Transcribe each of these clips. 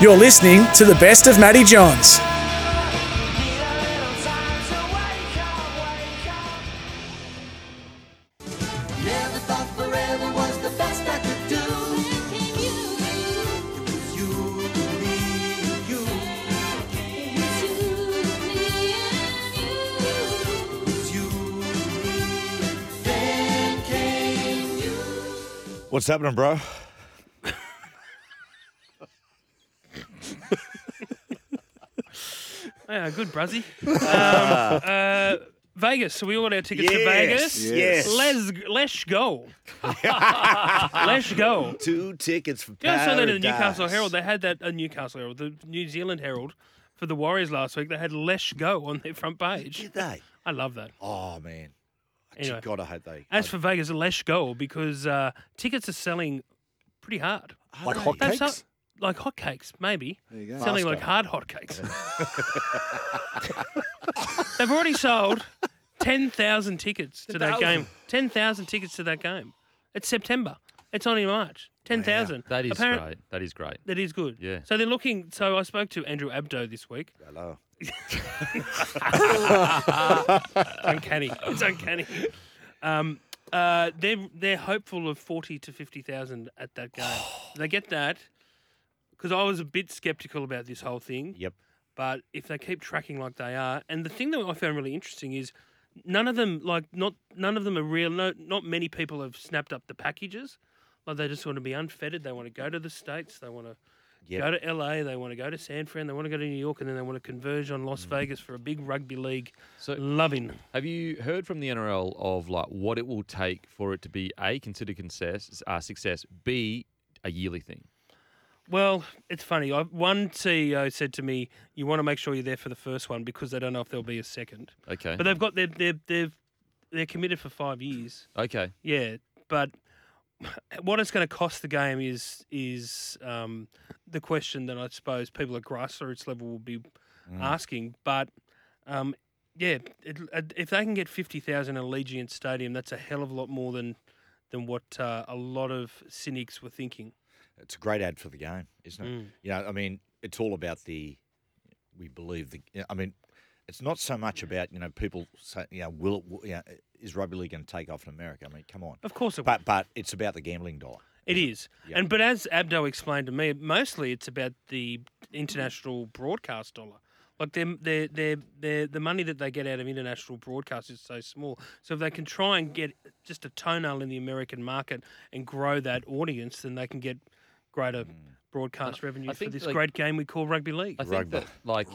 You're listening to the best of Matty Johns. Never thought forever was the best I could do. It was you, me, you. It was you, me. Then came you. What's happening, bro? Yeah, good, Bruzzy. um, uh, Vegas. So we all got our tickets to Yes, Vegas. yes. Let's let's go. let's go. Two tickets for Yeah, I saw that in the paradise. Newcastle Herald. They had that uh, Newcastle Herald, the New Zealand Herald, for the Warriors last week. They had "Let's Go" on their front page. Did they? I love that. Oh man, Anyway. God, I hope they. As for Vegas, let's go because uh, tickets are selling pretty hard. Like they? hot They've cakes? so- like hotcakes, maybe. There you go. Selling like hard hotcakes. They've already sold 10,000 tickets to that game. 10,000 tickets to that game. It's September. It's on in March. 10,000. That is Apparent- great. That is great. That is good. Yeah. So they're looking. So I spoke to Andrew Abdo this week. Hello. uncanny. It's uncanny. Um, uh, they're they're hopeful of forty to fifty thousand at that game. they get that because I was a bit skeptical about this whole thing. Yep. But if they keep tracking like they are, and the thing that I found really interesting is none of them like not none of them are real. No, not many people have snapped up the packages. Like they just want to be unfettered. They want to go to the states. They want to Yep. go to LA. They want to go to San Fran. They want to go to New York, and then they want to converge on Las Vegas for a big rugby league. So- loving. Have you heard from the NRL of like what it will take for it to be a considered success, uh, success, b a yearly thing? Well, it's funny. I, one CEO said to me, "You want to make sure you're there for the first one because they don't know if there'll be a second. Okay. But they've got they're they've they've they're committed for five years. okay. Yeah, but what it's going to cost the game is is um, the question that I suppose people at grassroots level will be asking. But um, yeah, it, if they can get fifty thousand in Allegiant Stadium, that's a hell of a lot more than than what uh, a lot of cynics were thinking. It's a great ad for the game, isn't it? Mm. You know, I mean, it's all about the. We believe the. I mean, it's not so much about you know people say you know will, will you know, is rugby league going to take off in America? I mean, come on. Of course, it will. But but it's about the gambling dollar. It is. Yeah. And but as Abdo explained to me, mostly it's about the international broadcast dollar. Like their their their their the money that they get out of international broadcast is so small. So if they can try and get just a toenail in the American market and grow that audience, then they can get greater mm. broadcast revenue for think, this like- great game we call rugby league. I think Rugby. that like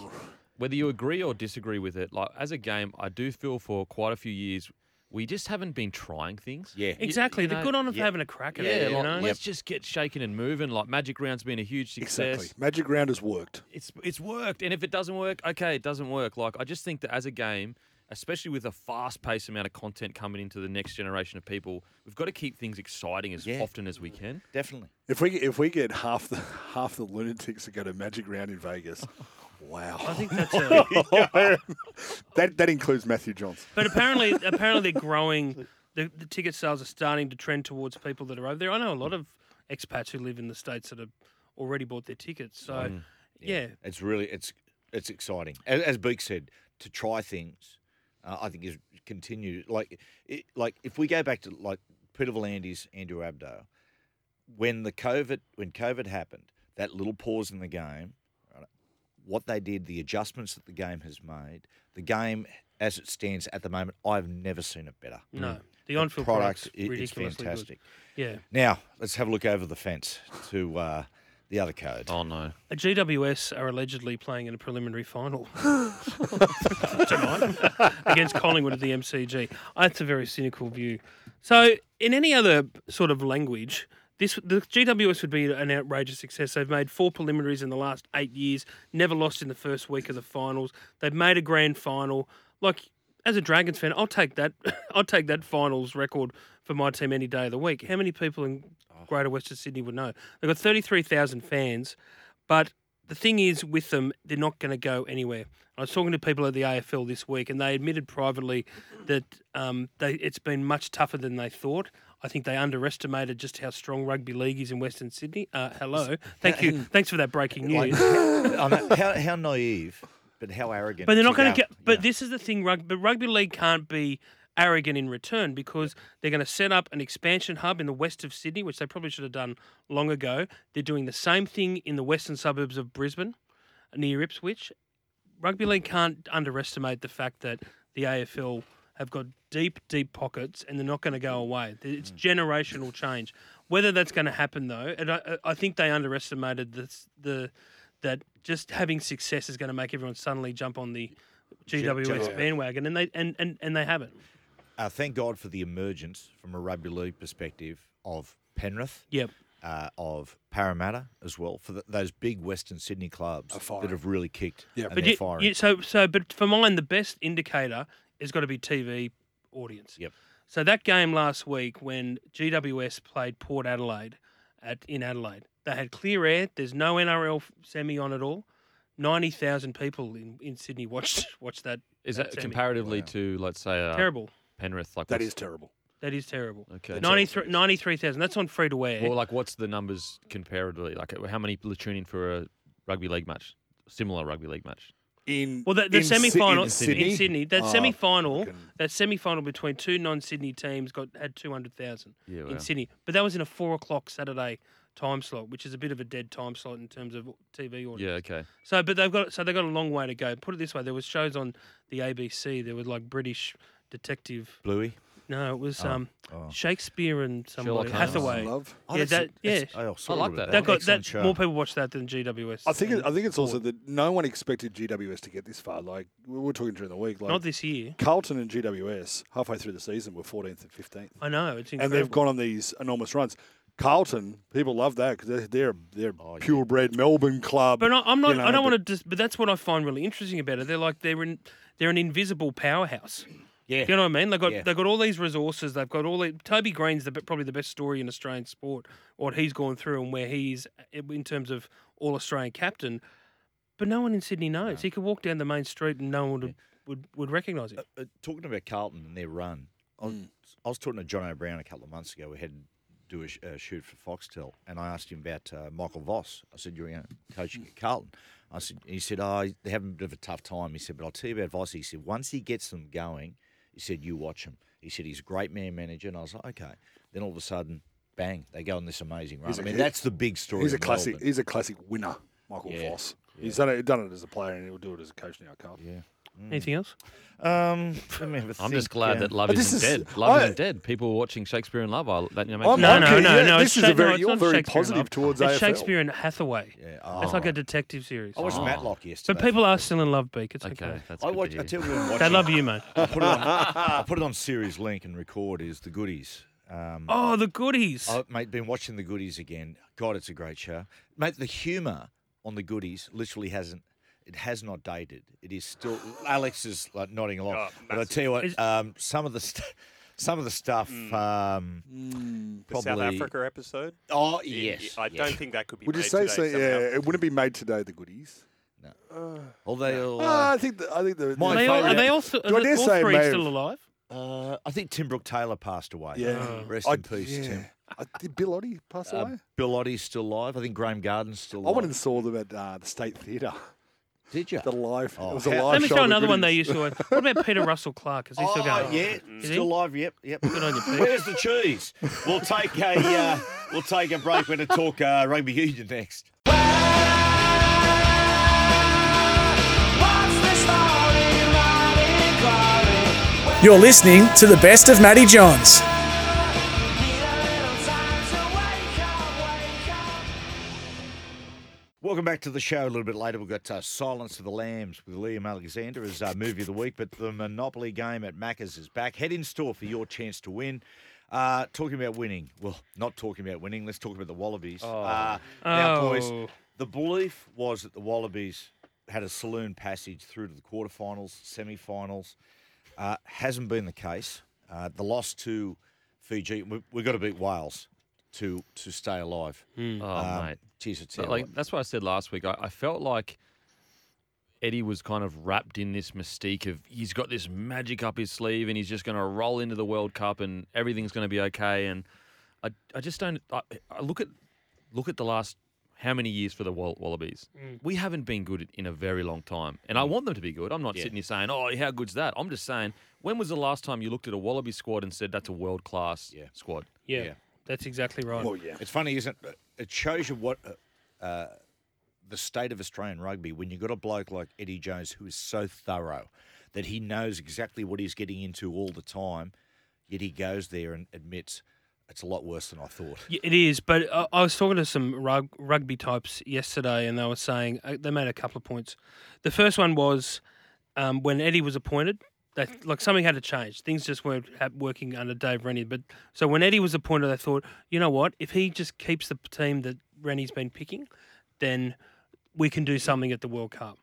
whether you agree or disagree with it, like as a game, I do feel for quite a few years we just haven't been trying things. Yeah. Exactly. you They're know, good on them for yeah. having a crack at Yeah, it. You like, know? let's just get shaking and moving. Like Magic Round's been a huge success. Exactly. Magic Round has worked. It's it's worked, and if it doesn't work, okay, it doesn't work. Like I just think that as a game, especially with a fast-paced amount of content coming into the next generation of people, we've got to keep things exciting as Yeah. often as we can. Definitely. If we if we get half the half the lunatics that go to Magic Round in Vegas, wow. I think that's a, that that includes Matthew Johns. But apparently, apparently they're growing. The, the ticket sales are starting to trend towards people that are over there. I know a lot of expats who live in the states that have already bought their tickets. So, mm. yeah, It's really it's it's exciting. As, as Beak said, to try things, uh, I think is continued. like it, like if we go back to like Peter V'landys, Andrew Abdo, when the COVID when COVID happened, that little pause in the game, right, what they did, the adjustments that the game has made, the game as it stands at the moment, I've never seen it better. no, the The on-field product product's i- is fantastic. good. Yeah, Now let's have a look over the fence to uh, the other code. Oh no. a GWS are allegedly playing in a preliminary final tonight against Collingwood at the MCG. That's a very cynical view. So, in any other sort of language, this the GWS would be an outrageous success. They've made four preliminaries in the last eight years, never lost in the first week of the finals. They've made a grand final. Like as a Dragons fan, I'll take that. I'll take that finals record for my team any day of the week. How many people in Greater Western Sydney would know? They've got thirty-three thousand fans, but the thing is with them, they're not going to go anywhere. I was talking to people at the AFL this week, and they admitted privately that um, they, it's been much tougher than they thought. I think they underestimated just how strong rugby league is in Western Sydney. Uh, hello, thank you, thanks for that breaking Like, news. Know, how, how naive, but how arrogant. But they're not going to get. But yeah. this is the thing, rugby. But rugby league can't be arrogant in return because they're going to set up an expansion hub in the west of Sydney, which they probably should have done long ago. They're doing the same thing in the western suburbs of Brisbane, near Ipswich. Rugby league can't underestimate the fact that the AFL have got deep, deep pockets, and they're not going to go away. It's mm. generational change. Whether that's going to happen, though, and I, I think they underestimated this, the that just having success is going to make everyone suddenly jump on the GWS bandwagon, and they and, and, and they haven't. Uh, thank God for the emergence from a rugby league perspective of Penrith, Yep. uh, of Parramatta as well, for the, those big Western Sydney clubs that have really kicked. Yeah. and But they're you, firing. you, so so but for mine, the best indicator has got to be TV audience. Yep. So that game last week when GWS played Port Adelaide at in Adelaide, they had clear air. There's no NRL semi on at all. Ninety thousand people in, in Sydney watched watched that. Is that that semi. comparatively to, let's say, uh, terrible? Penrith? Like That what's- is terrible. That is terrible. Okay. 93 93,000. That's on free to air. Well, like, what's the numbers comparatively? Like, uh, how many people tune in for a rugby league match? Similar rugby league match. In Well, the, the in Sy- semi final in in Sydney, Sydney, that Oh, semi final, fucking- that semi final between two non Sydney teams got had two hundred thousand Yeah, in. Sydney, but that was in a four o'clock Saturday time slot, which is a bit of a dead time slot in terms of TV audience. Yeah, okay. So, but they've got so they've got a long way to go. Put it this way: there was shows on the ABC. There was like British detective. Bluey. No, it was Oh, um, oh. Shakespeare and somebody Holmes. Hathaway. Love. Oh, Yeah, that's- that- that's- yeah. I, saw I a like little bit that. of That got Excellent that show. more people watched that than GWS. I think it, I think it's also that no one expected GWS to get this far. Like we were talking during the week, like not this year. Carlton and GWS halfway through the season were 14th and 15th, I know it's incredible. and they've gone on these enormous runs. Carlton, people love that because they're they're, they're Oh, yeah. purebred Melbourne club. But I, I'm not. you know, I don't but- want to. Dis- but that's what I find really interesting about it. They're like they're in. They're an invisible powerhouse. Yeah. You know what I mean? They got Yeah. they got all these resources. They've got all the Toby Greene's the, probably the best story in Australian sport. What he's gone through and where he's uh, in terms of all Australian captain. But no one in Sydney knows. He could walk down the main street and no one would would, would recognise him. Uh, talking about Carlton and their run, I was, I was talking to John O'Brien a couple of months ago. We had do a, sh- a shoot for Foxtel, and I asked him about uh, Michael Voss. I said, "You're you know, coaching at Carlton." I said, he said, "Oh, they're having a bit of a tough time." He said, "But I'll tell you about Voss." He said, "Once he gets them going, he said, you watch him." He said, "He's a great man manager," and I was like, "Okay." Then all of a sudden, bang, they go on this amazing run. He's I a- mean, that's the big story. he's a classic. Melbourne. He's a classic winner, Michael Yeah, Voss. He's done it, done it as a player, and he'll do it as a coach now. Carlton. Yeah. Anything else? Um, let me have a I'm think, just glad uh, that love But this isn't is- dead. Love I- isn't dead. People were watching Shakespeare in Love. I, that, you know, I'm- makes No, I'm no, okay, no, yeah, no. this it's is a Sha- very- no, it's you're not very Shakespeare in positive Love. towards it's AFL. Shakespeare and Hathaway. Yeah, It's oh. like a detective series. I watched Oh. Matlock yesterday. But people are still in love, Beak. It's okay. Okay, that's I good watch. to I hear. tell you, watching, They love you, mate. I put it on. I put it on Series Link and record is the goodies. Um, Oh, the goodies. I, mate, been watching the goodies again. God, it's a great show, mate. The humour on the goodies literally hasn't. It has not dated. It is still. Alex is like nodding along, Oh, but I tell you what, Is- um, some of the st- some of the stuff. Um, The South Africa episode. oh Y- yes, I yes. don't think that could be. Would you say today so? somehow. Yeah, it wouldn't be made today. The goodies. No. Although, Ah, uh, I think. The, I think the. My are they all, are they all, st- Do I are dare all say three still have- alive? uh, I think Tim Brooke Taylor passed away. Yeah. rest I- in peace, yeah. Tim. I, did Bill Oddie pass Uh, away? Bill Oddie's still alive. I think Graeme Garden's still alive. I went and saw them at uh, the State Theatre. Did you? The live. Oh, it was a how- live Let me show. show of the another one they used to. What about Peter Russell Clarke? Is he still Oh, going? yeah, Is he? still alive. Yep, yep. Good on you, Pete. Where's the cheese? We'll take a uh, we'll take a break. We're going to talk uh, rugby union next. You're listening to the best of Matty Johns. Welcome back to the show. A little bit later, we've got uh, Silence of the Lambs with Liam Alexander as uh, movie of the week. But the Monopoly game at Macca's is back. Head in store for your chance to win. Uh, talking about winning. Well, not talking about winning. Let's talk about the Wallabies. Uh, now, boys, Oh. the belief was that the Wallabies had a saloon passage through to the quarterfinals, semi-finals. Uh, hasn't been the case. Uh, the loss to Fiji. We, we've got to beat Wales. To to stay alive. Hmm. Oh, Um, mate. Geez, it's But, like that's what I said last week. I, I felt like Eddie was kind of wrapped in this mystique of he's got this magic up his sleeve and he's just going to roll into the World Cup and everything's going to be okay. And I, I just don't. I, I look at look at the last how many years for the Wall- Wallabies. Mm. We haven't been good in a very long time, and I mm. want them to be good. I'm not Yeah. sitting here saying, "Oh, how good's that?" I'm just saying, when was the last time you looked at a Wallaby squad and said that's a world class Yeah. squad? Yeah, Yeah. That's exactly right. Well, yeah. It's funny, isn't it? It shows you what uh, uh, the state of Australian rugby when you've got a bloke like Eddie Jones who is so thorough that he knows exactly what he's getting into all the time, yet he goes there and admits it's a lot worse than I thought. Yeah, it is, but I, I was talking to some rug, rugby types yesterday, and they were saying uh, they made a couple of points. The first one was um, when Eddie was appointed, they, like something had to change. Things just weren't working under Dave Rennie. But so when Eddie was appointed, they thought, you know what? If he just keeps the team that Rennie's been picking, then we can do something at the World Cup.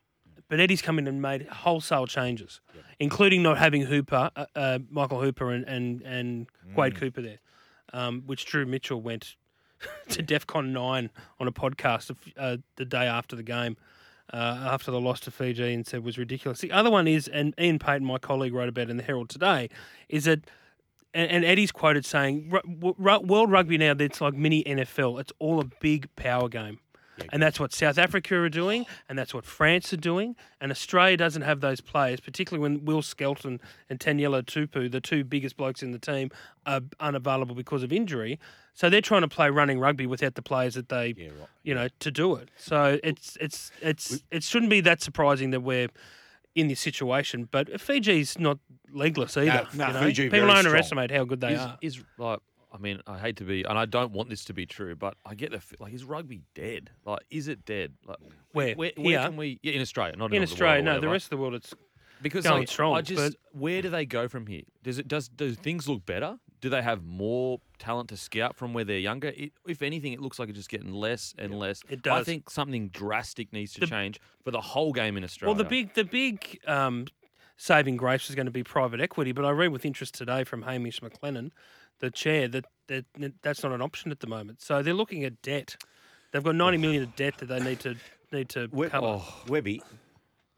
But Eddie's come in and made wholesale changes, including not having Hooper, uh, uh, Michael Hooper, and and, and Quade Cooper there, um, which Drew Mitchell went to DEFCON nine on a podcast of, uh, the day after the game, uh, after the loss to Fiji, and said was ridiculous. The other one is, and Iain Payten, my colleague, wrote about it in the Herald today, is that. And and Eddie's quoted saying, "Ru- ru- ru- "World rugby now, it's like mini NFL. It's all a big power game." And that's what South Africa are doing, and that's what France are doing. And Australia doesn't have those players, particularly when Will Skelton and Taniela Tupou, the two biggest blokes in the team, are unavailable because of injury. So they're trying to play running rugby without the players that they, Yeah, right. you know, to do it. So it's it's it's it shouldn't be that surprising that we're in this situation. But Fiji's not legless either. no, you know? Fiji People strong. underestimate how good they is, are. is like I mean I hate to be and I don't want this to be true, but I get the like is rugby dead? Like is it dead? Like Where? where, Here? where can we yeah, in Australia, not In in, Australia, the no, the rest of the world, it's because going like, strong, I just but- where do they go from here? Does it does do things look better? Do they have more talent to scout from where they're younger? It, if anything, it looks like it's just getting less and less. It does. I think something drastic needs to The- change for the whole game in Australia. Well, the big the big um, saving grace is going to be private equity, but I read with interest today from Hamish McLennan, the chair, that, that that that's not an option at the moment. So they're looking at debt. They've got ninety million of debt that they need to need to Web- cover. oh, Webby,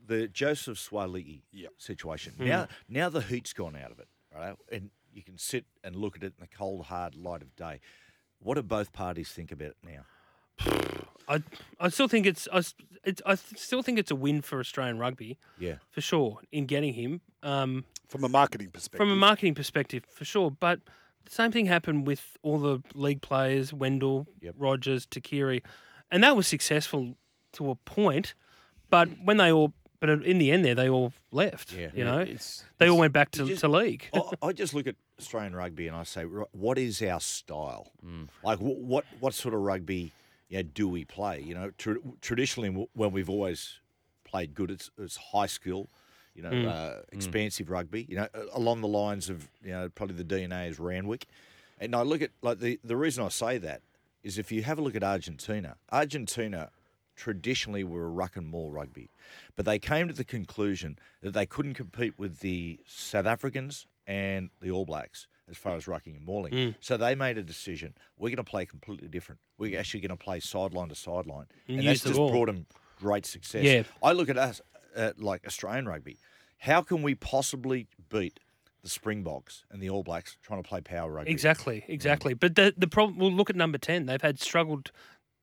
the Joseph Suaalii situation. Now, now the heat's gone out of it, right? And you can sit and look at it in the cold, hard light of day. What do both parties think about it now? I I still think it's I, s- it's I still think it's a win for Australian rugby Yeah. for sure in getting him. Um, From a marketing perspective. from a marketing perspective, for sure. But the same thing happened with all the league players, Wendell, Yep. Rogers, Tuqiri, and that was successful to a point. But when they all, but in the end, there they all left. Yeah. you know, it's they all went back to, just- to league. I, I just look at Australian rugby and I say, what is our style? Mm. Like, what, what what sort of rugby you know, do we play? You know, tr- traditionally, when we've always played good, it's, it's high skill, you know, Mm. uh, expansive rugby. You know, along the lines of you know probably the DNA is Randwick. And I look at like the the reason I say that is if you have a look at Argentina, Argentina traditionally were a ruck and maul rugby, but they came to the conclusion that they couldn't compete with the South Africans and the All Blacks as far as rucking and mauling. Mm. So they made a decision: we're going to play completely different. We're actually going to play sideline to sideline, And and that's just ball. brought them great success. Yeah. I look at us uh, like Australian rugby. How can we possibly beat the Springboks and the All Blacks trying to play power rugby? Exactly, exactly. But the the problem. Well, look at number ten. They've had struggled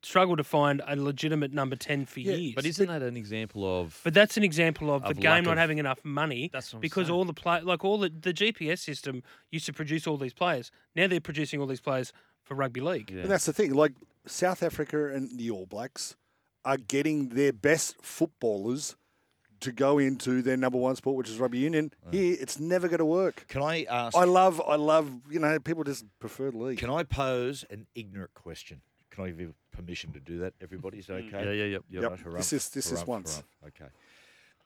struggled to find a legitimate number ten for years. But isn't that an example of? But that's an example of, Of the game not of- having enough money That's what I'm because saying. all the play like all the, the GPS system used to produce all these players. Now they're producing all these players for rugby league. Yeah. And that's the thing. Like South Africa and the All Blacks are getting their best footballers to go into their number one sport, which is rugby union. Here, it's never going to work. Can I ask? I love, I love. You know, people just prefer the league. Can I pose an ignorant question? Can I give you permission to do that? Everybody's mm. okay? Yeah, yeah, yep, yep. Yep. Right, This is- this is once. harumph.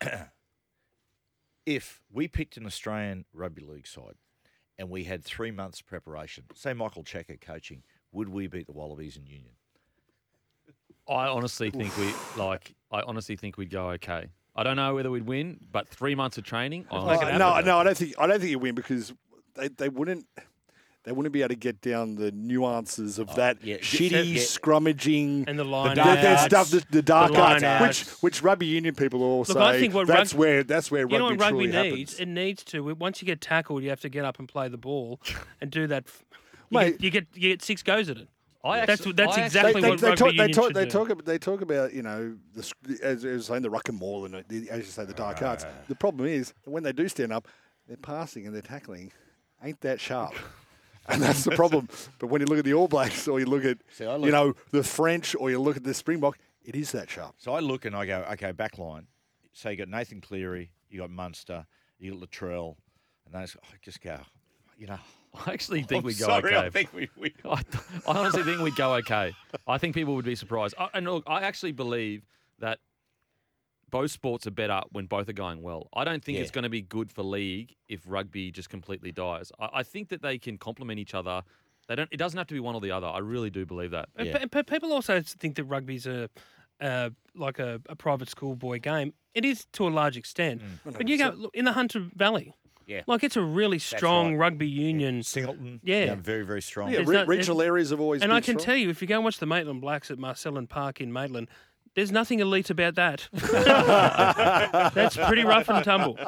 Okay. if we picked an Australian rugby league side and we had three months preparation, say Michael Cheika coaching, would we beat the Wallabies in Union? I honestly think we like. I honestly think we'd go okay. I don't know whether we'd win, but three months of training. Oh, no, no, I don't think I don't think you win because they, they wouldn't they wouldn't be able to get down the nuances of oh, that yeah. shitty Yeah. scrummaging. And the line that, that outs. stuff, the, the dark The arts, which which rugby union people all Look, say. I think what that's rug- where that's where You know rugby what rugby truly needs? happens. It needs to. Once you get tackled, you have to get up and play the ball and do that. f- You, Mate. get, you get you get six goes at it. I That's actually- what- that's I exactly they, they, what they rugby talk, they union talk, they talk about they talk about you know the, as, as I was saying the ruck and maul and the, as you say the dark arts. The problem is when they do stand up, they're passing and they're tackling ain't that sharp, and that's the problem. But when you look at the All Blacks or you look at See, I you look- know the French or you look at the Springbok, it is that sharp. So I look and I go, okay, back line. So you got Nathan Cleary, you got Munster, you got Latrell, and those. I just go, you know. I actually think I'm we go sorry, okay. I think we, we I, I honestly think we'd go okay. I think people would be surprised. I, and look, I actually believe that both sports are better when both are going well. I don't think it's going to be good for league if rugby just completely dies. I, I think that they can complement each other. They don't. It doesn't have to be one or the other. I really do believe that. And Yeah. pe- pe- people also think that rugby's a uh, like a, a private schoolboy game. It is to a large extent. But you go look, in the Hunter Valley. Yeah. Like it's a really strong right. rugby union. Singleton. Yeah. very very strong. Yeah, There's re- no- regional areas have always And been I can strong. tell you, if you go and watch the Maitland Blacks at Marcellin Park in Maitland, there's nothing elite about that. That's pretty rough and tumble.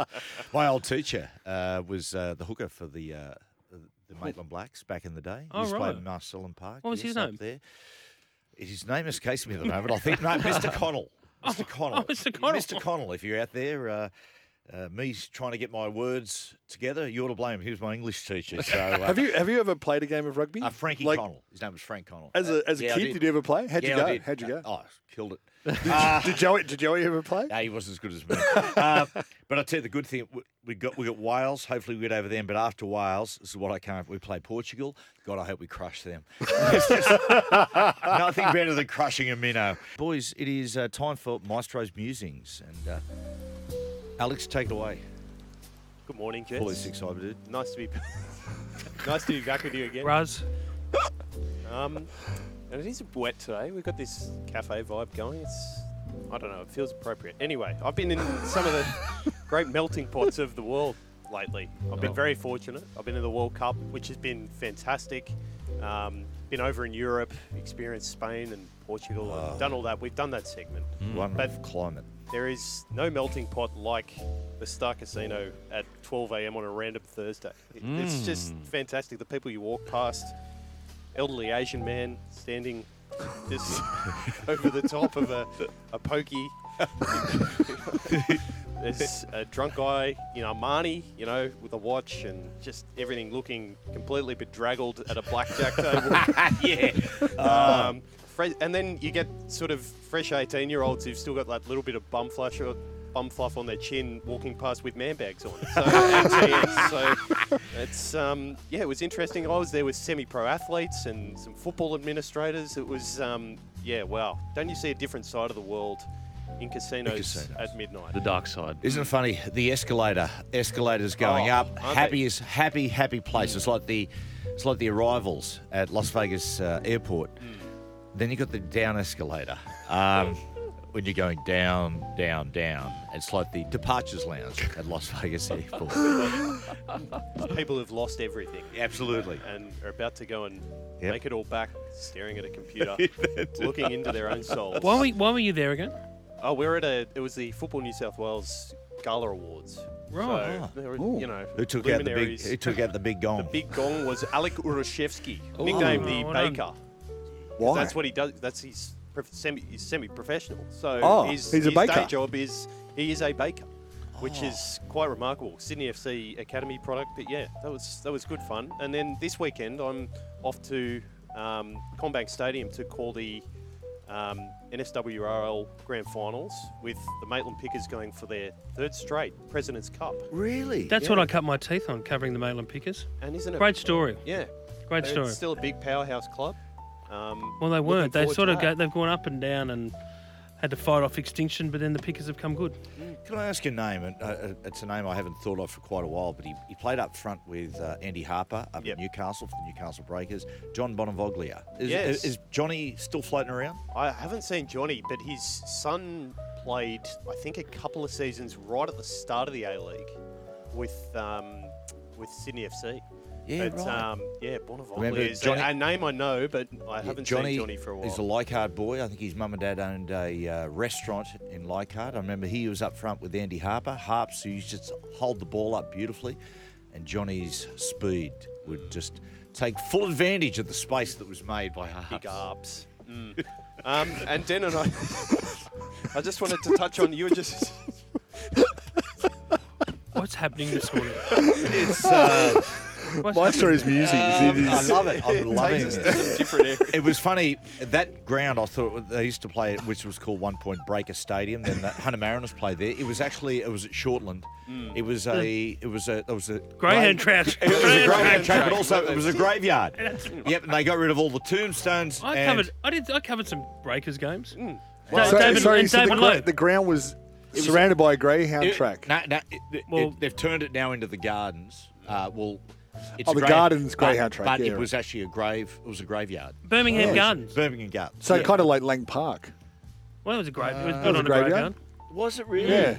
My old teacher uh, was uh, the hooker for the uh, the the Maitland Blacks back in the day. He Oh, used to play right. Marcellin Park. What was yes, his name? There. His name escapes me at the moment. I think no, Mr. Connell. Mr. Connell. oh, Mr. Connell. Mr. Connell. If you're out there. Uh, uh, me trying to get my words together, you're to blame. He was my English teacher. So, uh, Have you have you ever played a game of rugby? uh, Frankie like, Connell. His name was Frank Connell. As a as a Yeah, kid, did. you ever play? How'd Yeah, you I go? did. How'd you go? Oh, killed it. Did Joey did Joey ever play? No, he wasn't as good as me. uh, but I tell you the good thing, we- we got we got Wales. Hopefully we get over them. But after Wales, this is what I can't. We play Portugal. God, I hope we crush them. Just nothing better than crushing a minnow. Boys, it is uh, time for Maestro's musings, and uh, Alex, take it away. Good morning, Fully gents. excited. Nice to be nice to be back with you again. Raz, Um, and it is wet today. We've got this cafe vibe going. It's I don't know. It feels appropriate. Anyway, I've been in some of the great melting pots of the world lately. I've been very fortunate. I've been in the World Cup, which has been fantastic. Um, been over in Europe, experienced Spain and Portugal, and done all that. We've done that segment. One But- climate. There is no melting pot like the Star Casino at 12 a.m. on a random Thursday. It- It's just fantastic. The people you walk past, elderly Asian man standing just over the top of a, a pokey. There's a drunk guy in Armani, you know, with a watch and just everything looking completely bedraggled at a blackjack table. yeah. Um, fre- and then you get sort of fresh 18 year olds who've still got that little bit of bum flush or bum fluff on their chin walking past with man bags on. So, ATS. so it's, um, yeah, it was interesting. I was there with semi pro athletes and some football administrators. It was, um, yeah, wow. Don't you see a different side of the world in casinos, casinos. at midnight? The dark side. Isn't it funny? The escalator, escalators going Oh, up. aren't Happy they? is happy, happy place. It's like the, it's like the arrivals at Las Vegas uh, airport. Hmm. Then you got the down escalator. Um, when you're going down, down, down, it's like the departures lounge at Las Vegas airport. People have lost everything. Absolutely. and are about to go and Yep. make it all back, staring at a computer, looking into their own souls. why were, why were you there again? Oh, we were at a. It was the Football New South Wales Gala Awards. Right. So ah. there were, you know, Who took out the big? luminaries. Who took out the big gong? The big gong was Alec Urosevski, nicknamed the well done. Baker. Why? That's what he does. That's his prof- semi. He's semi-professional. So Oh, his, he's a his baker. day job is he is a baker, which is quite remarkable. Sydney FC Academy product. But yeah, that was that was good fun. And then this weekend I'm off to um, CommBank Stadium to call the um, NSWRL Grand Finals with the Maitland Pickers going for their third straight President's Cup. really? That's Yeah. what I cut my teeth on, covering the Maitland Pickers. And isn't it Great story. Yeah, Great They're story. Still a big powerhouse club. Um, Well, they weren't. They forward sort of go, they've gone up and down and had to fight off extinction, but then the Pickers have come good. Can I ask your name? And, uh, uh, it's a name I haven't thought of for quite a while, but he, he played up front with uh, Andy Harper up Yep. at Newcastle for the Newcastle Breakers. John Bonavoglia. Is, Yes. is Johnny still floating around? I haven't seen Johnny, but his son played, I think, a couple of seasons right at the start of the A League with um, with Sydney FC. Yeah, but, right. um, yeah, Bonaventure Remember is Johnny- a, a name I know, but I haven't Johnny, seen Johnny for a while. He's a Leichhardt boy. I think his mum and dad owned a uh, restaurant in Leichhardt. I remember he was up front with Andy Harper. Harps, who used to just hold the ball up beautifully, and Johnny's speed would just take full advantage of the space that was made by Harps. Big ups. Mm. um, and Den and I, I just wanted to touch on you were just. What's happening this morning? It's, uh, What's Maestro's music. is it I love it. I'm It loving takes it. to some different areas. It was funny that ground. I thought they used to play, at, which was called One Point Breaker Stadium. Then the Hunter Mariners played there. It was actually it was at Shortland. It was a it was a it was a Greyhound grave- track. It was a Greyhound greyhound track, track. but also it was a graveyard. yep, and they got rid of all the tombstones. I and covered. I did. I covered some Breakers games. Mm. Da- So- David, sorry, and so the, gra- the ground was surrounded by a greyhound it- track. No, no, it- it- Well- they've turned it now into the gardens. Uh, well, it's Oh, a the grave- gardens greyhound track, but yeah, it was actually a grave. It was a graveyard. Birmingham Yeah. Gardens. Birmingham Gardens. So yeah. kind of like Lang Park. Well, it was a great. It was Uh, built was on a a graveyard? graveyard. Was it really? Yeah.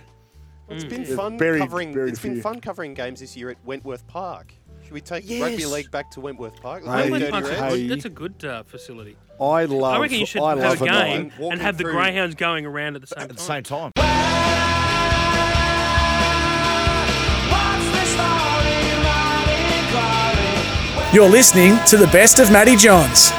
It's been There's fun very- covering. very It's been few. fun covering games this year at Wentworth Park. Should we take Yes. rugby league back to Wentworth Park? Hey, Wentworth Dirty Park's a Reds? good- Hey. That's a good uh, facility. I love. I reckon you should I have a game and have the greyhounds going around at the same At the same time. You're listening to the best of Matty Johns.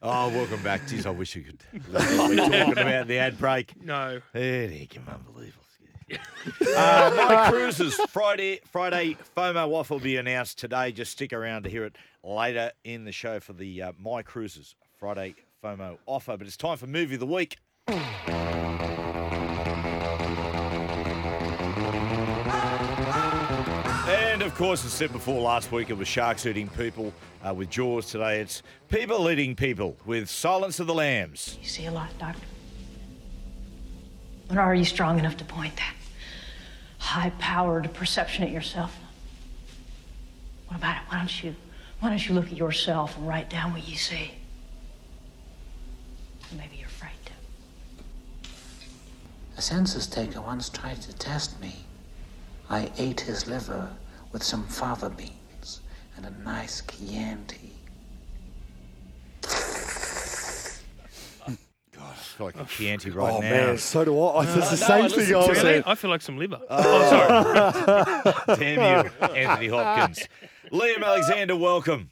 Oh, welcome back. Jeez, I wish you could. We're talking about the ad break. No. It can unbelievable. uh, my cruises Friday Friday FOMO offer will be announced today. Just stick around to hear it later in the show for the uh, My Cruises Friday FOMO offer. But it's time for movie of the week. Of course, as said before last week, it was sharks eating people uh, with jaws. Today, it's people eating people with Silence of the Lambs. You see a lot, Doctor. But are you strong enough to point that high powered perception at yourself? What about it? Why don't you why don't you look at yourself and write down what you see? Maybe you're afraid to. A census taker once tried to test me. I ate his liver with some fava beans and a nice Chianti. God, I feel like a Chianti right Oh now. man, so do I. It's the uh, no, same listened thing I was saying. I feel like some liver. oh, sorry. Oh. Damn you, Anthony Hopkins. Liam Alexander, welcome.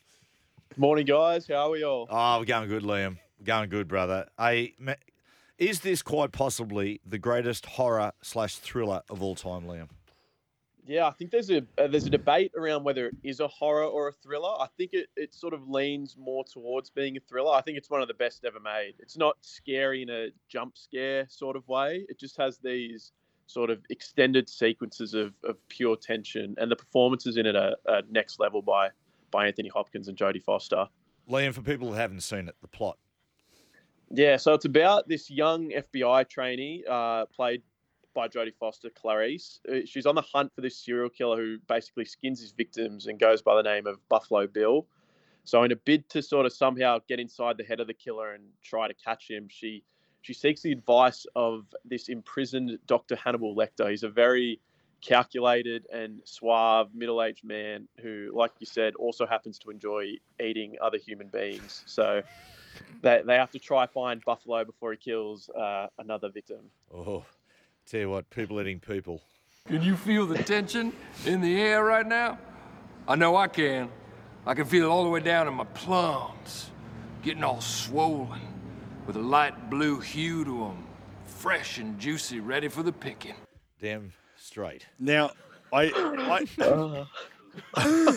Morning, guys. How are we all? Oh, we're going good, Liam. We're going good, brother. Hey, is this quite possibly the greatest horror slash thriller of all time, Liam? Yeah, I think there's a uh, there's a debate around whether it is a horror or a thriller. I think it, it sort of leans more towards being a thriller. I think it's one of the best ever made. It's not scary in a jump scare sort of way. It just has these sort of extended sequences of, of pure tension, and the performances in it are, are next level by by Anthony Hopkins and Jodie Foster. Liam, for people that haven't seen it, the plot. Yeah, so it's about this young FBI trainee, uh, played by Jodie Foster, Clarice. Uh, She's on the hunt for this serial killer who basically skins his victims and goes by the name of Buffalo Bill. So, in a bid to sort of somehow get inside the head of the killer and try to catch him, she she seeks the advice of this imprisoned Dr. Hannibal Lecter. He's a very calculated and suave middle-aged man who, like you said, also happens to enjoy eating other human beings. So they, they have to try find Buffalo before he kills uh, another victim. Oh, tell you what, people eating people. Can you feel the tension in the air right now? I know I can. I can feel it all the way down in my plums, getting all swollen, with a light blue hue to them, fresh and juicy, ready for the picking. Damn straight. Now, I, I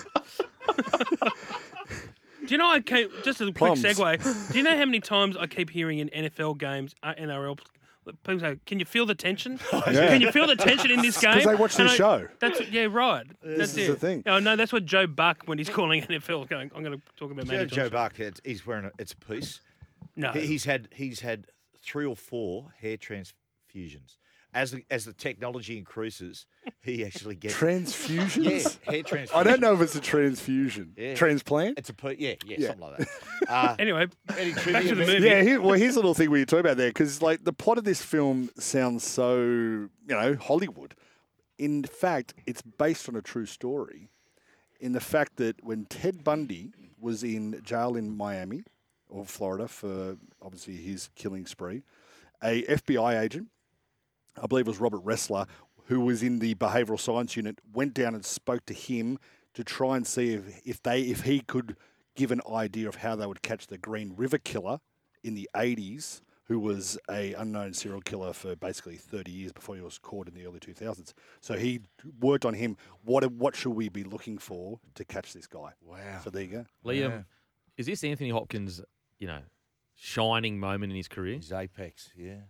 Do you know I keep just a quick Plums. segue? Do you know how many times I keep hearing in NFL games, uh, NRL, people say, "Can you feel the tension? Oh, yeah. Can you feel the tension in this game?" 'cause they watch the show. That's what- yeah, right. That's is it. the thing. Oh no, that's what Joe Buck when he's calling NFL going. I'm going to talk about You know, Joe Buck, it's, he's wearing a, it's a piece. No, He- He's had he's had three or four hair transfusions. As the, as the technology increases, he actually gets Transfusions? Yeah, hair transfusion. I don't know if it's a transfusion. Yeah. Transplant? It's a per, yeah, yeah, Yeah. something like that. Uh, Anyway, any back to the movie. Yeah, here, well, here's a little thing where you talk about there because, like, the plot of this film sounds so, you know, Hollywood. In fact, it's based on a true story. In the fact that when Ted Bundy was in jail in Miami or Florida for obviously his killing spree, a FBI agent, I believe it was Robert Ressler, who was in the behavioural science unit, went down and spoke to him to try and see if, if they if he could give an idea of how they would catch the Green River Killer in the 80s, who was a unknown serial killer for basically 30 years before he was caught in the early 2000s. So he worked on him. What what should we be looking for to catch this guy? Wow. So there you go. Liam, is this Anthony Hopkins, you know, shining moment in his career? His apex, yeah.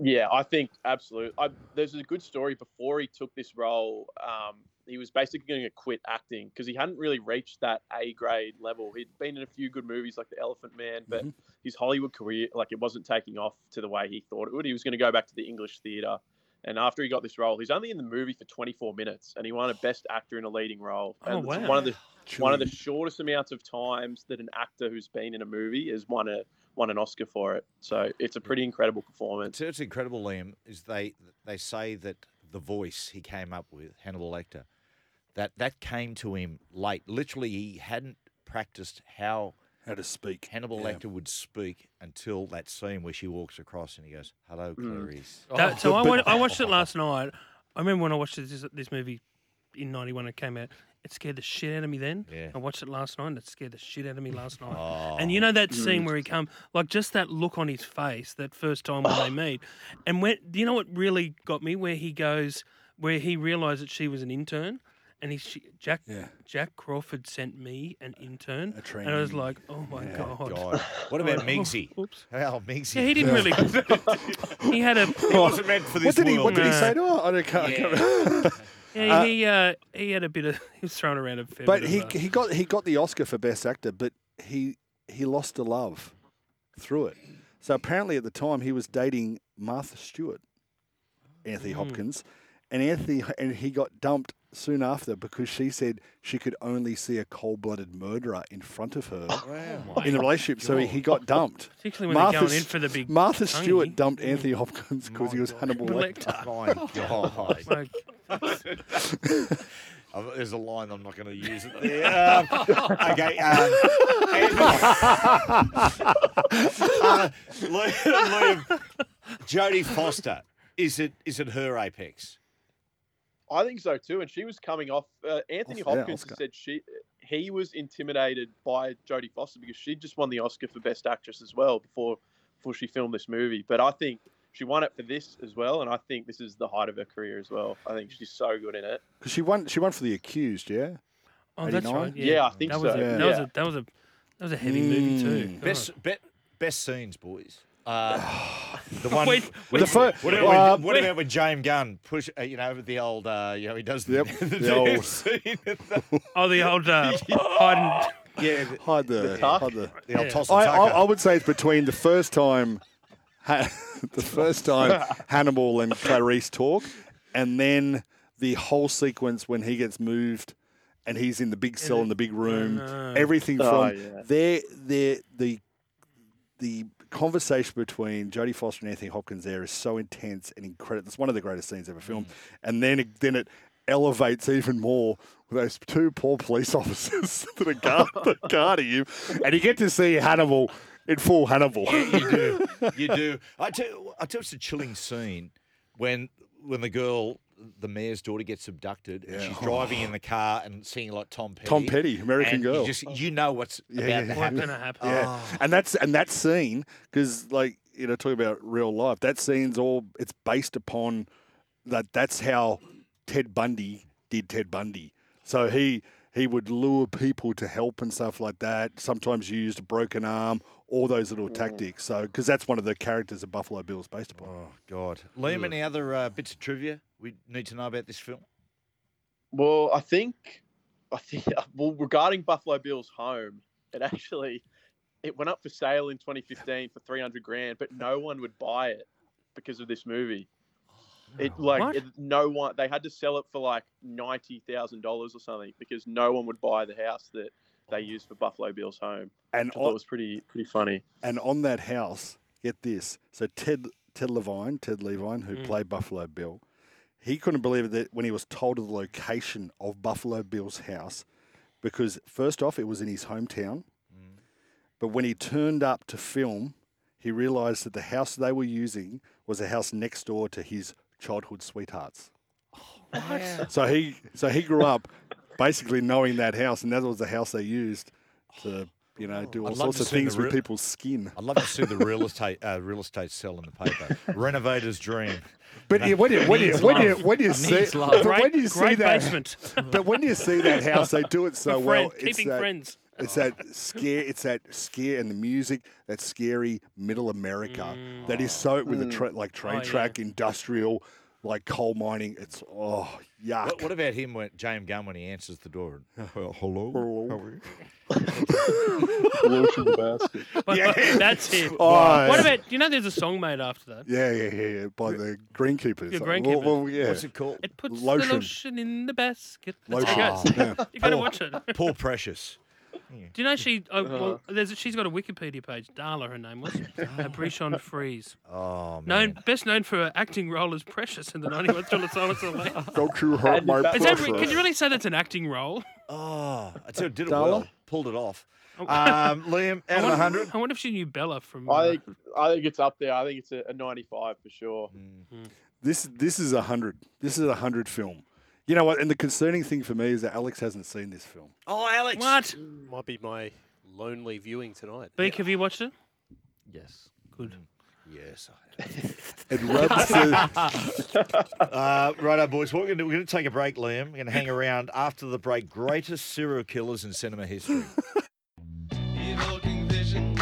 Yeah, I think absolutely. I, there's a good story before he took this role. Um, he was basically going to quit acting because he hadn't really reached that A grade level. He'd been in a few good movies like The Elephant Man, but his Hollywood career, like it wasn't taking off to the way he thought it would. He was going to go back to the English theatre. And after he got this role, he's only in the movie for 24 minutes, and he won a Best Actor in a Leading Role. Oh, and it's wow. one of the one of the shortest amounts of times that an actor who's been in a movie has won a won an Oscar for it. So it's a pretty incredible performance. It's, it's incredible, Liam. Is they they say that the voice he came up with, Hannibal Lecter, that that came to him late. Literally, he hadn't practiced how How to speak. Hannibal Yeah. Lecter would speak until that scene where she walks across and he goes, "Hello, mm. Clarice." That- so I, but- I watched it last night. I remember when I watched this, this movie in '91 it came out. It scared the shit out of me then. Yeah. I watched it last night. and It scared the shit out of me last night. Oh. And you know that oh. scene where he come, like just that look on his face that first time when they meet, and when do you know what really got me? Where he goes, where he realised that she was an intern, and he she, Jack Yeah. Jack Crawford sent me an intern, A and I was like, oh my god. God, what about Oh, Migsy? oops. How Migsy? Yeah, he didn't really. he had a. He wasn't meant for this What did he? What did he say to her? I don't, can't, I can't remember. Yeah, he uh, he had a bit of he was thrown around a fair But bit he of, uh, he got he got the Oscar for best actor, but he he lost a love through it. So apparently at the time he was dating Martha Stewart, Anthony Hopkins, and Anthony and he got dumped soon after because she said she could only see a cold-blooded murderer in front of her in the relationship. So he, he got dumped. particularly when they're going in for the big Martha tonguey. Stewart dumped Anthony Hopkins because he was Hannibal Lecter. Lecter. My God. Like, Oh, There's a line I'm not going to use it there. Um, okay. Um, uh, Liam, Liam, Jodie Foster. Is it is it her apex? I think so too. And she was coming off. Uh, Anthony Oscar, Hopkins Oscar. said she he was intimidated by Jodie Foster because she just won the Oscar for Best Actress as well before before she filmed this movie. But I think she won it for this as well, and I think this is the height of her career as well. I think she's so good in it. Because she won she won for the accused, yeah. oh, that's right. Yeah, Yeah, I think that was so. A, Yeah. that was a that was a that was a heavy movie too. Mm. God. Best be, best scenes, boys. Uh, the one. Wait, with- The fir- what about, uh, when, what about when James Gunn push? Uh, you know the old. Uh, you know he does the, Yep, the, the old- scene the- Oh, the old uh, hide yeah, the, Hide the, tuck? hide the the old Yeah. toss and I, I. I would say it's between the first time, ha- the first time Hannibal and Clarice talk, and then the whole sequence when he gets moved, and he's in the big cell in the big room. Oh, no. Everything Oh, from yeah. there, there, the the conversation between Jodie Foster and Anthony Hopkins there is so intense and incredible. It's one of the greatest scenes ever filmed, mm. and then it, then it elevates even more with those two poor police officers that are guard, guarding him, and you get to see Hannibal in full Hannibal. you do. You do. I tell, I tell you, it's a chilling scene when when the girl, the mayor's daughter, gets abducted. And Yeah. she's oh. driving in the car and seeing like Tom Petty. Tom Petty, American and Girl. You, just, you know what's Yeah, about yeah, to yeah. What's happen. gonna happen? Yeah, oh. and that's and that scene because like you know talking about real life, that scene's all it's based upon that. That's how Ted Bundy did Ted Bundy. So he he would lure people to help and stuff like that. Sometimes you used a broken arm, all those little tactics. So because that's one of the characters of Buffalo Bill's based upon. Oh God, Liam, any other uh, bits of trivia we need to know about this film? Well, I think, I think, well, regarding Buffalo Bill's home, it actually, it went up for sale in 2015 for 300 grand, but no one would buy it because of this movie. It like it, no one. They had to sell it for like ninety thousand dollars or something because no one would buy the house that they used for Buffalo Bill's home. And which I thought on, was pretty pretty funny. and on that house, get this. So Ted Ted Levine, Ted Levine, who Mm. played Buffalo Bill, he couldn't believe it that when he was told of the location of Buffalo Bill's house, because first off, it was in his hometown. But when he turned up to film, he realised that the house they were using was a house next door to his childhood sweethearts. So he so he grew up basically knowing that house, and that was the house they used to you know do all I'd sorts of see the things with people's skin. I'd love to see the real estate uh, real estate sell in the paper. Renovator's dream. But you- when you when you when you when you see but Great, when you see that basement. but when you see that house, they do it so For well. friend, It's keeping that, friends. It's that scare. It's that scare and the music. That scary middle America. That is so with the tra- like train Oh, yeah. track industrial, like coal mining. It's oh yuck. What, what about him when Jame Gumb when he answers the door? Oh, hello. Hello. How are you? But- Yeah. That's it. Oh, What yeah. about? Do you know there's a song made after that? Yeah, yeah, yeah, yeah. By the Greenskeepers. Your Like, well, Greenskeepers. well, yeah. What's it called? It puts Lotion. the lotion in the basket. That's Lotion. how it goes. Yeah. You gotta watch it. Paul Precious. Do you know she? Oh, well, there's, she's got a Wikipedia page. Darla, her name was. Uh, Bichon Frise. Oh man. Known, best known for her acting role as Precious in the 91 Thriller Silence of the Lambs. Don't you hurt my Is that, re- pressure. can you really say that's an acting role? Oh, I tell you, did it Darla? well. Pulled it off. Oh. Um, Liam, I out of wonder, hundred. I wonder if she knew Bella from. uh, I think I think it's up there. I think it's a, a ninety-five for sure. This this is a hundred. This is a hundred film. You know what? And the concerning thing for me is that Alex hasn't seen this film. Oh, Alex. what? Might be my lonely viewing tonight. Beak, have you watched it? Yes. Good. Yes. It rubs the, Uh, righto, boys. What we're going to do, we're going to take a break, Liam. We're going to hang around after the break. Greatest serial killers in cinema history. Evoking visions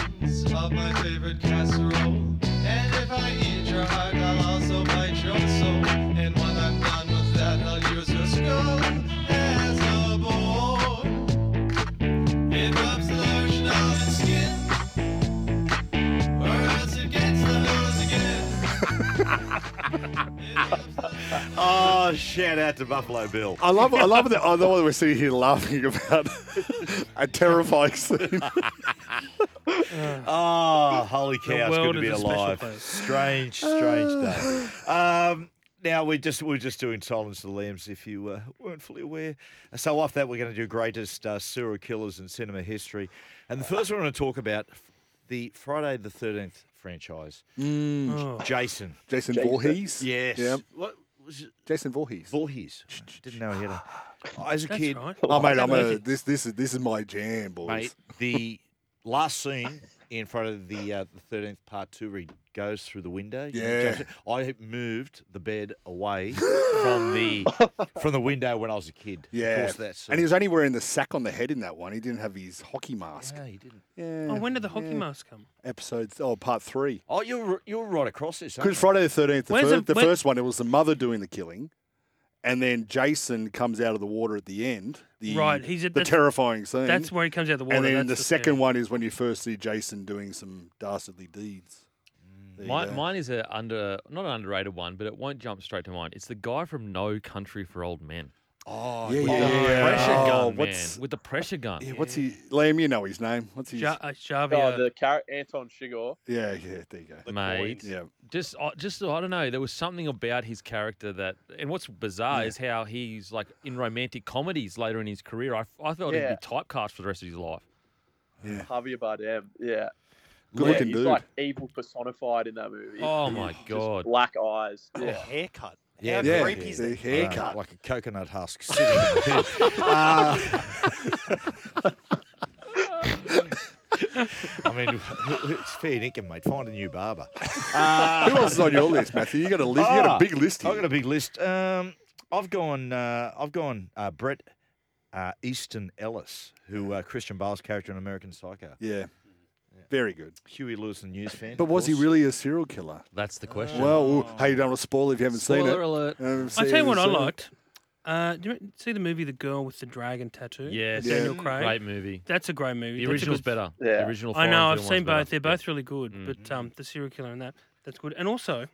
of my favorite casserole. And if I eat your oh, shout out to Buffalo Bill. I love I love that I know that we're sitting here laughing about a terrifying scene. Oh, holy The cow! It's good world to be is a special alive. place. Strange, strange day. Um, now we're just we're just doing Silence of the Lambs. If you uh, weren't fully aware, so off that we're going to do greatest uh, serial killers in cinema history, and the first one we're going to talk about the Friday the Thirteenth franchise. Mm. Oh. Jason. Jason Voorhees. Yes. Yeah. What was it? Jason Voorhees. Voorhees. Didn't know he had a. As a That's kid, right. Oh mate, I'm a, this this is this is my jam, boys. mate, the last scene in front of the uh, the thirteenth part two, where he goes through the window. you know, Yeah. jumps. I moved the bed away from the from the window when I was a kid. Yeah, of course that's. and he was only wearing the sack on the head in that one. He didn't have his hockey mask. No, he didn't. Yeah. Oh, when did the hockey yeah. mask come? Episodes. Oh, part three. Oh, you're you're right across this. aren't Because you? Friday the Thirteenth, the, Where's fir- the- the when- first one, it was the mother doing the killing, and then Jason comes out of the water at the end. The, Right, he's at- the terrifying scene. That's where he comes out of the water. and then the that's second scary. one is when you first see Jason doing some dastardly deeds. Mine, mine is a under not an underrated one, but it won't jump straight to mind. It's the guy from No Country for Old Men. Oh, Yeah, With yeah, the yeah. pressure Oh, gun, man. what's- With the pressure gun. Yeah, what's he? Liam, you know his name. What's his? Ja- uh, Oh, the char- Anton Chigurh. yeah, yeah. There you go. Mate, Yeah. just, I- just I don't know. There was something about his character that, and what's bizarre is how he's like in romantic comedies later in his career. I, I thought Yeah. he'd be typecast for the rest of his life. Javier Bardem. Yeah. Good yeah, looking he's dude. like evil personified in that movie. Oh my Just god! black eyes. And a Yeah. haircut. Yeah, yeah, creepy is the haircut. like a coconut husk sitting in the head. Uh, I mean, it's fair dinkum, mate. Find a new barber. Who else is on your list, Matthew? You got a list. You got Ah, a big list here. I've got a big list. Um, I've gone. Uh, I've gone. Uh, Brett uh, Easton Ellis, who uh, Christian Bale's character in American Psycho. Yeah. Very good. Huey Lewis, the news fan. But of was he really a serial killer? That's the question. Well, hey, you don't want to spoil if you haven't seen it. Spoiler alert. Um, I see- tell you what I see liked. Uh, do you see the movie The Girl with the Dragon Tattoo? yes, Daniel Yeah. Craig. great movie. That's a great movie. The That's a original's good- better. Yeah. The original. I know. I've film seen one's better. both. They're both really good. Mm. But um, the serial killer and that that's good. And also,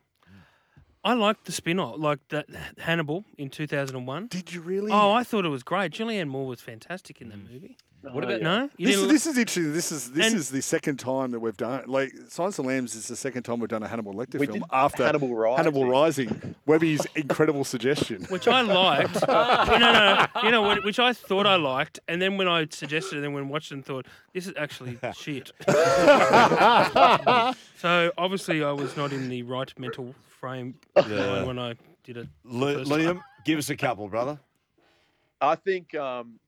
I liked the spin off, like that Hannibal in 2001. Did you really? Oh, I thought it was great. Julianne Moore was fantastic in that Mm. movie. What about- no? You This didn't is, this is interesting. This is this And- is the second time that we've done like Science of Lambs is the second time we've done a Hannibal Lecter We film did after Hannibal Rising. Hannibal Rising. Webby's incredible suggestion. which I liked. no, no, no. You know, what- which I thought I liked, and then when I suggested it, and then when I watched it, and thought this is actually shit. so obviously, I was not in the right mental frame Yeah. when I did it. Li- first time. Liam, give us a couple, brother. I think um,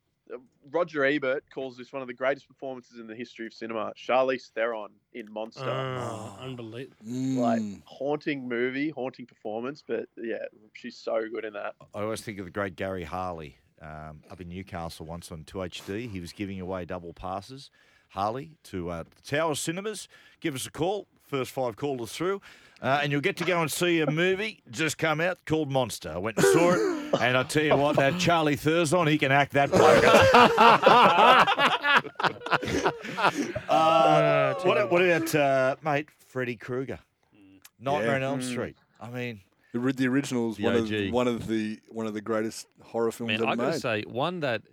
Roger Ebert calls this one of the greatest performances in the history of cinema. Charlize Theron in Monster. Oh, unbelievable. Like Mm. haunting movie, haunting performance, but yeah, she's so good in that. I always think of the great Gary Harley um, up in Newcastle once on 2HD. He was giving away double passes. Harley to uh, Tower Cinemas. Give us a call. First five callers through. Uh, and you'll get to go and see a movie just come out called Monster. I went and saw it. And I tell you what, that Charlie Thurston, he can act that bloke up. uh, what, what about, uh, mate, Freddy Krueger? Nightmare on Elm Mm. Street. I mean, The, ri- the original is The one of OG. one of the one of the greatest horror films Man, ever I gotta made. say, one that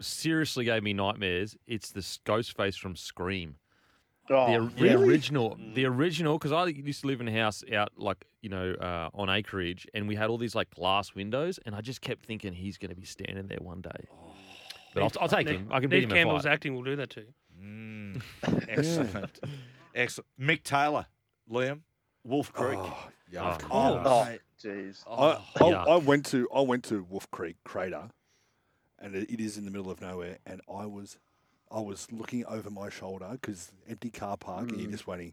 seriously gave me nightmares. It's the s- ghost face from Scream. Oh, the, or- the really? original, the original, because I used to live in a house out like you know uh, on acreage, and we had all these like glass windows, and I just kept thinking he's going to be standing there one day. But I'll, I'll take him. I can beat Neve him in Campbell's fight. acting will do that too. Mm, excellent. Excellent. Mick Taylor, Liam, Wolf Creek. Oh, yeah, Oh, of course. course. Oh, jeez. Oh, I, I. I went to I went to Wolf Creek Crater, and it, it is in the middle of nowhere. And I was I was looking over my shoulder because empty car park, and you're mm. just waiting.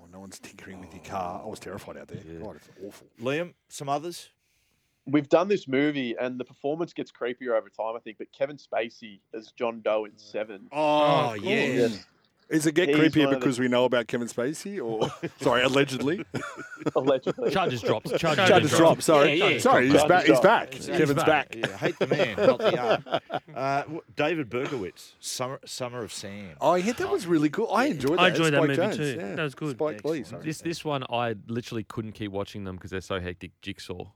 Oh, no one's tinkering with your car. I was terrified out there. God, it's awful. Liam, some others? We've done this movie, and the performance gets creepier over time, I think. But Kevin Spacey as John Doe in oh, Seven. Oh, cool. Yeah. Is it get He's creepier one of the- because we know about Kevin Spacey, or sorry, allegedly? Allegedly. Charges dropped. Charges, Charges dropped. dropped. Sorry, Yeah, yeah. sorry, he's Charges back. He's back. He's Kevin's back. Yeah, hate the man, not the art. Uh, David Berkowitz, Summer, Summer of Sam. Oh yeah, that was really cool. I enjoyed that. I enjoyed that Spike movie Jones, too. yeah. That was good. Spike Lee. Sorry. This this one I literally couldn't keep watching them because they're so hectic. Jigsaw.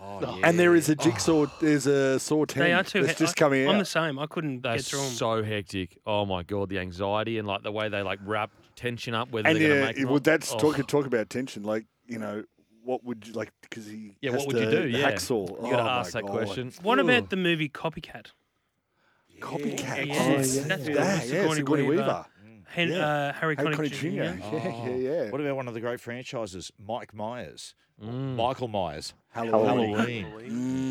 Oh, And there is a jigsaw. Oh. There's a Saw ten They are too. that's he- just I- coming I'm the same. I couldn't They're get through them. so hectic. Oh my god, the anxiety and like the way they like wrap tension up. Whether and they're yeah, gonna make it- well, up. that's Oh. talk talk about tension. Like you know, what would you like? Because he Yeah, has what would you do? Yeah. hacksaw. You gotta Oh, ask that God. question. What Ugh. about the movie Copycat? copycat? Yeah, yes. yeah. That's yeah, good. yeah, Sigourney Sigourney Weaver. Weaver. Hen- Yeah. uh, Harry Harry Connick Connick Jr. Jr. Yeah, yeah, yeah. What about one of the great franchises, Mike Myers, Mm. Michael Myers, Halloween. Halloween,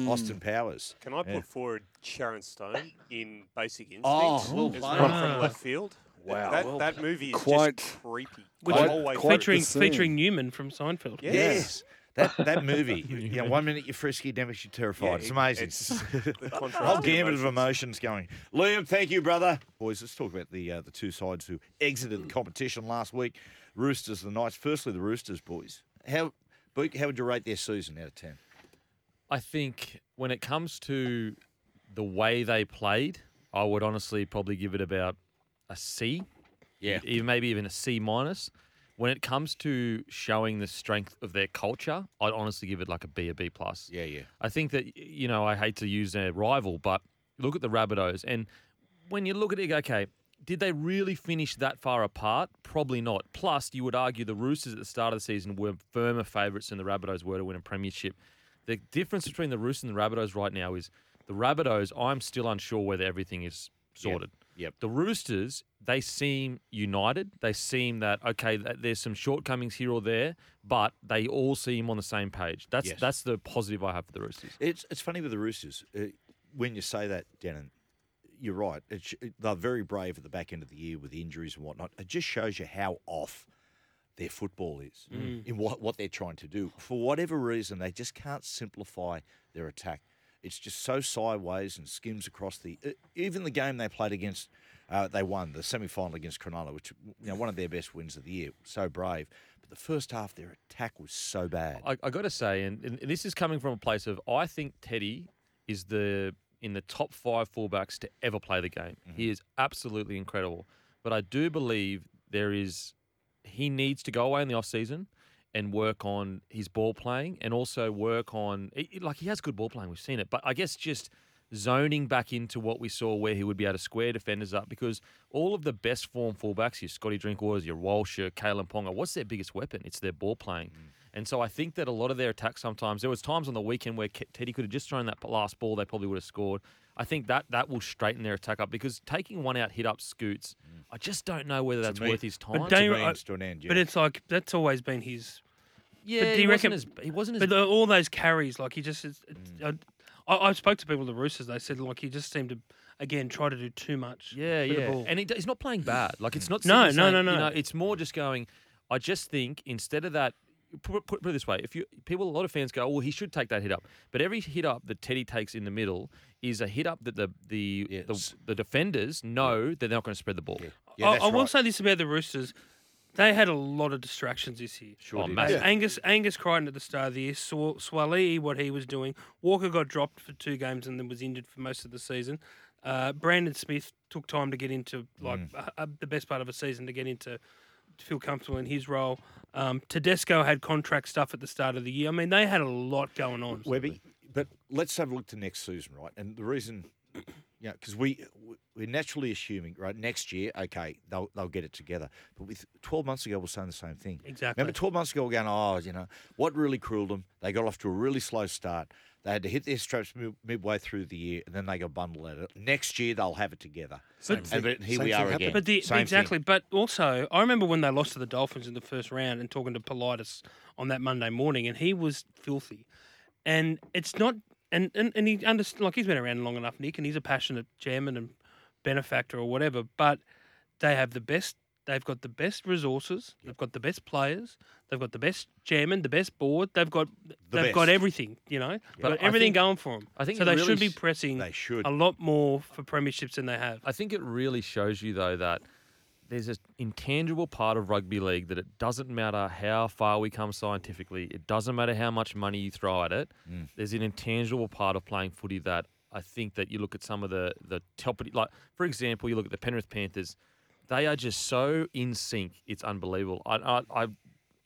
Mm. Austin Powers? Can I put Yeah. forward Sharon Stone in Basic Instinct Oh, well as played. From left field? Wow. That, Well that movie is Quite- just creepy. Which Quite- quite featuring featuring Newman from Seinfeld. Yeah. Yes. That that movie, you know, one minute you're frisky, next you're terrified. Yeah, it's amazing. it's the the whole contrast gamut of emotions. emotions going. Liam, thank you, brother. Boys, let's talk about the uh, the two sides who exited the competition last week. Roosters, the Knights. Firstly, the Roosters, boys. How, Book, how would you rate their season out of ten? I think when it comes to the way they played, I would honestly probably give it about a C. Yeah. Even maybe even a C minus. When it comes to showing the strength of their culture, I'd honestly give it like a B, a B plus. Yeah, yeah. I think that you know I hate to use their rival, but look at the Rabbitohs, and when you look at it, okay, did they really finish that far apart? Probably not. Plus, you would argue the Roosters at the start of the season were firmer favourites than the Rabbitohs were to win a premiership. The difference between the Roosters and the Rabbitohs right now is the Rabbitohs. I'm still unsure whether everything is sorted. Yep. The Roosters, they seem united. They seem that okay, that there's some shortcomings here or there, but they all seem on the same page. That's Yes. that's the positive I have for the Roosters. It's it's funny with the Roosters. Uh, when you say that, Denon, you're right. It, they're very brave at the back end of the year with injuries and whatnot. It just shows you how off their football is in what, what they're trying to do. For whatever reason, they just can't simplify their attack. It's just so sideways and skims across the. Even the game they played against, uh, they won the semi final against Cronulla, which you know one of their best wins of the year. So brave, but the first half their attack was so bad. I, I got to say, and, and this is coming from a place of I think Teddy is the in the top five fullbacks to ever play the game. He is absolutely incredible. But I do believe there is he needs to go away in the off season and work on his ball playing and also work on it, it- like he has good ball playing. We've seen it, but I guess just zoning back into what we saw where he would be able to square defenders up because all of the best form fullbacks, your Scotty Drinkwaters, your Walsh, your Kalyn Ponga, what's their biggest weapon? It's their ball playing. Mm. And so I think that a lot of their attacks sometimes there was times on the weekend where Teddy could have just thrown that last ball, they probably would have scored. I think that that will straighten their attack up because taking one out hit up scoots, mm. I just don't know whether that's me- worth his time. But, don't I- to an end, but it's like that's always been his. Yeah, but do he you wasn't reckon? as he wasn't as But the, all those carries, like he just. It's, it's, Mm. I, I, I spoke to people at the Roosters. They said like he just seemed to again try to do too much. Yeah, with the yeah. ball. And he, he's not playing bad. Like it's not. No, sitting no, saying- no, You no. know, it's more just going. I just think instead of that, put, put, put it this way: if you people, a lot of fans go, "Oh, well, he should take that hit up," but every hit up that Teddy takes in the middle is a hit up that the the Yes. the, the defenders know that they're not going to spread the ball. Yeah, I, that's I will right. say this about the Roosters. They had a lot of distractions this year. Sure, did. massive. Angus Angus Crichton at the start of the year, Sw- Suaalii, what he was doing. Walker got dropped for two games and then was injured for most of the season. Uh, Brandon Smith took time to get into like Mm. uh, uh, the best part of a season to get into to feel comfortable in his role. Um, Tedesco had contract stuff at the start of the year. I mean, they had a lot going on. Webby, but let's have a look to next season, right? And the reason, you know, because we we're naturally assuming, right, next year, okay, they'll they'll get it together. But with twelve months ago, we're saying the same thing. Exactly. Remember, twelve months ago, we're going, oh, you know, what really crueled them? They got off to a really slow start. They had to hit their straps midway through the year, and then they got bundled at it. Next year, they'll have it together. Same and thing. but here Same we thing are happened. again. But the, Same thing. exactly. But also, I remember when they lost to the Dolphins in the first round and talking to Politis on that Monday morning, and he was filthy. And it's not, and and, and he understands, like he's been around long enough, Nick, and he's a passionate chairman and benefactor or whatever. But they have the best. They've got the best resources. They've got the best players. They've got the best chairman, the best board. They've got they've got everything. You know, But got everything think- going for them. I think so. They really should be pressing They should. a lot more for premierships than they have. I think it really shows you though that there's an intangible part of rugby league that it doesn't matter how far we come scientifically, it doesn't matter how much money you throw at it. Mm. There's an intangible part of playing footy that I think that you look at some of the the top like for example, you look at the Penrith Panthers, they are just so in sync. It's unbelievable. I, I, I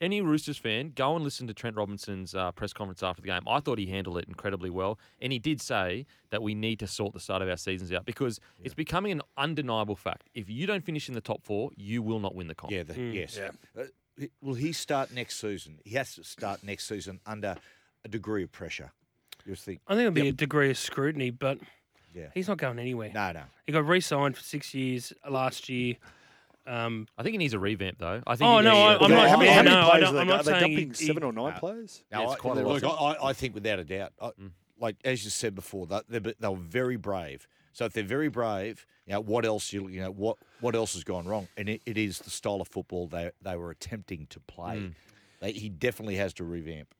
any Roosters fan, go and listen to Trent Robinson's uh, press conference after the game. I thought he handled it incredibly well, and he did say that we need to sort the start of our seasons out because it's becoming an undeniable fact. If you don't finish in the top four, you will not win the comp. Yeah, the, yes. Uh, will he start next season? He has to start next season under a degree of pressure. You think? I think it'll be a degree of scrutiny, but Yeah. he's not going anywhere. No, no. He got re-signed for six years last year. Um, I think he needs a revamp though. I think. Oh, no, I- I'm not- how many, yeah, how many no, I players don't- I'm not are they dumping he- seven or nine No. players? No, it's I, quite a lot. look, I, I- I think without a doubt, I, Mm. like as you said before, that they, they were very brave. So if they're very brave, you know what else you you know what what else has gone wrong? And it, it is the style of football they they were attempting to play. Mm. They, he definitely has to revamp.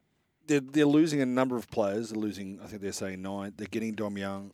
They're, they're losing a number of players. They're losing, I think they're saying nine. They're getting Dom Young.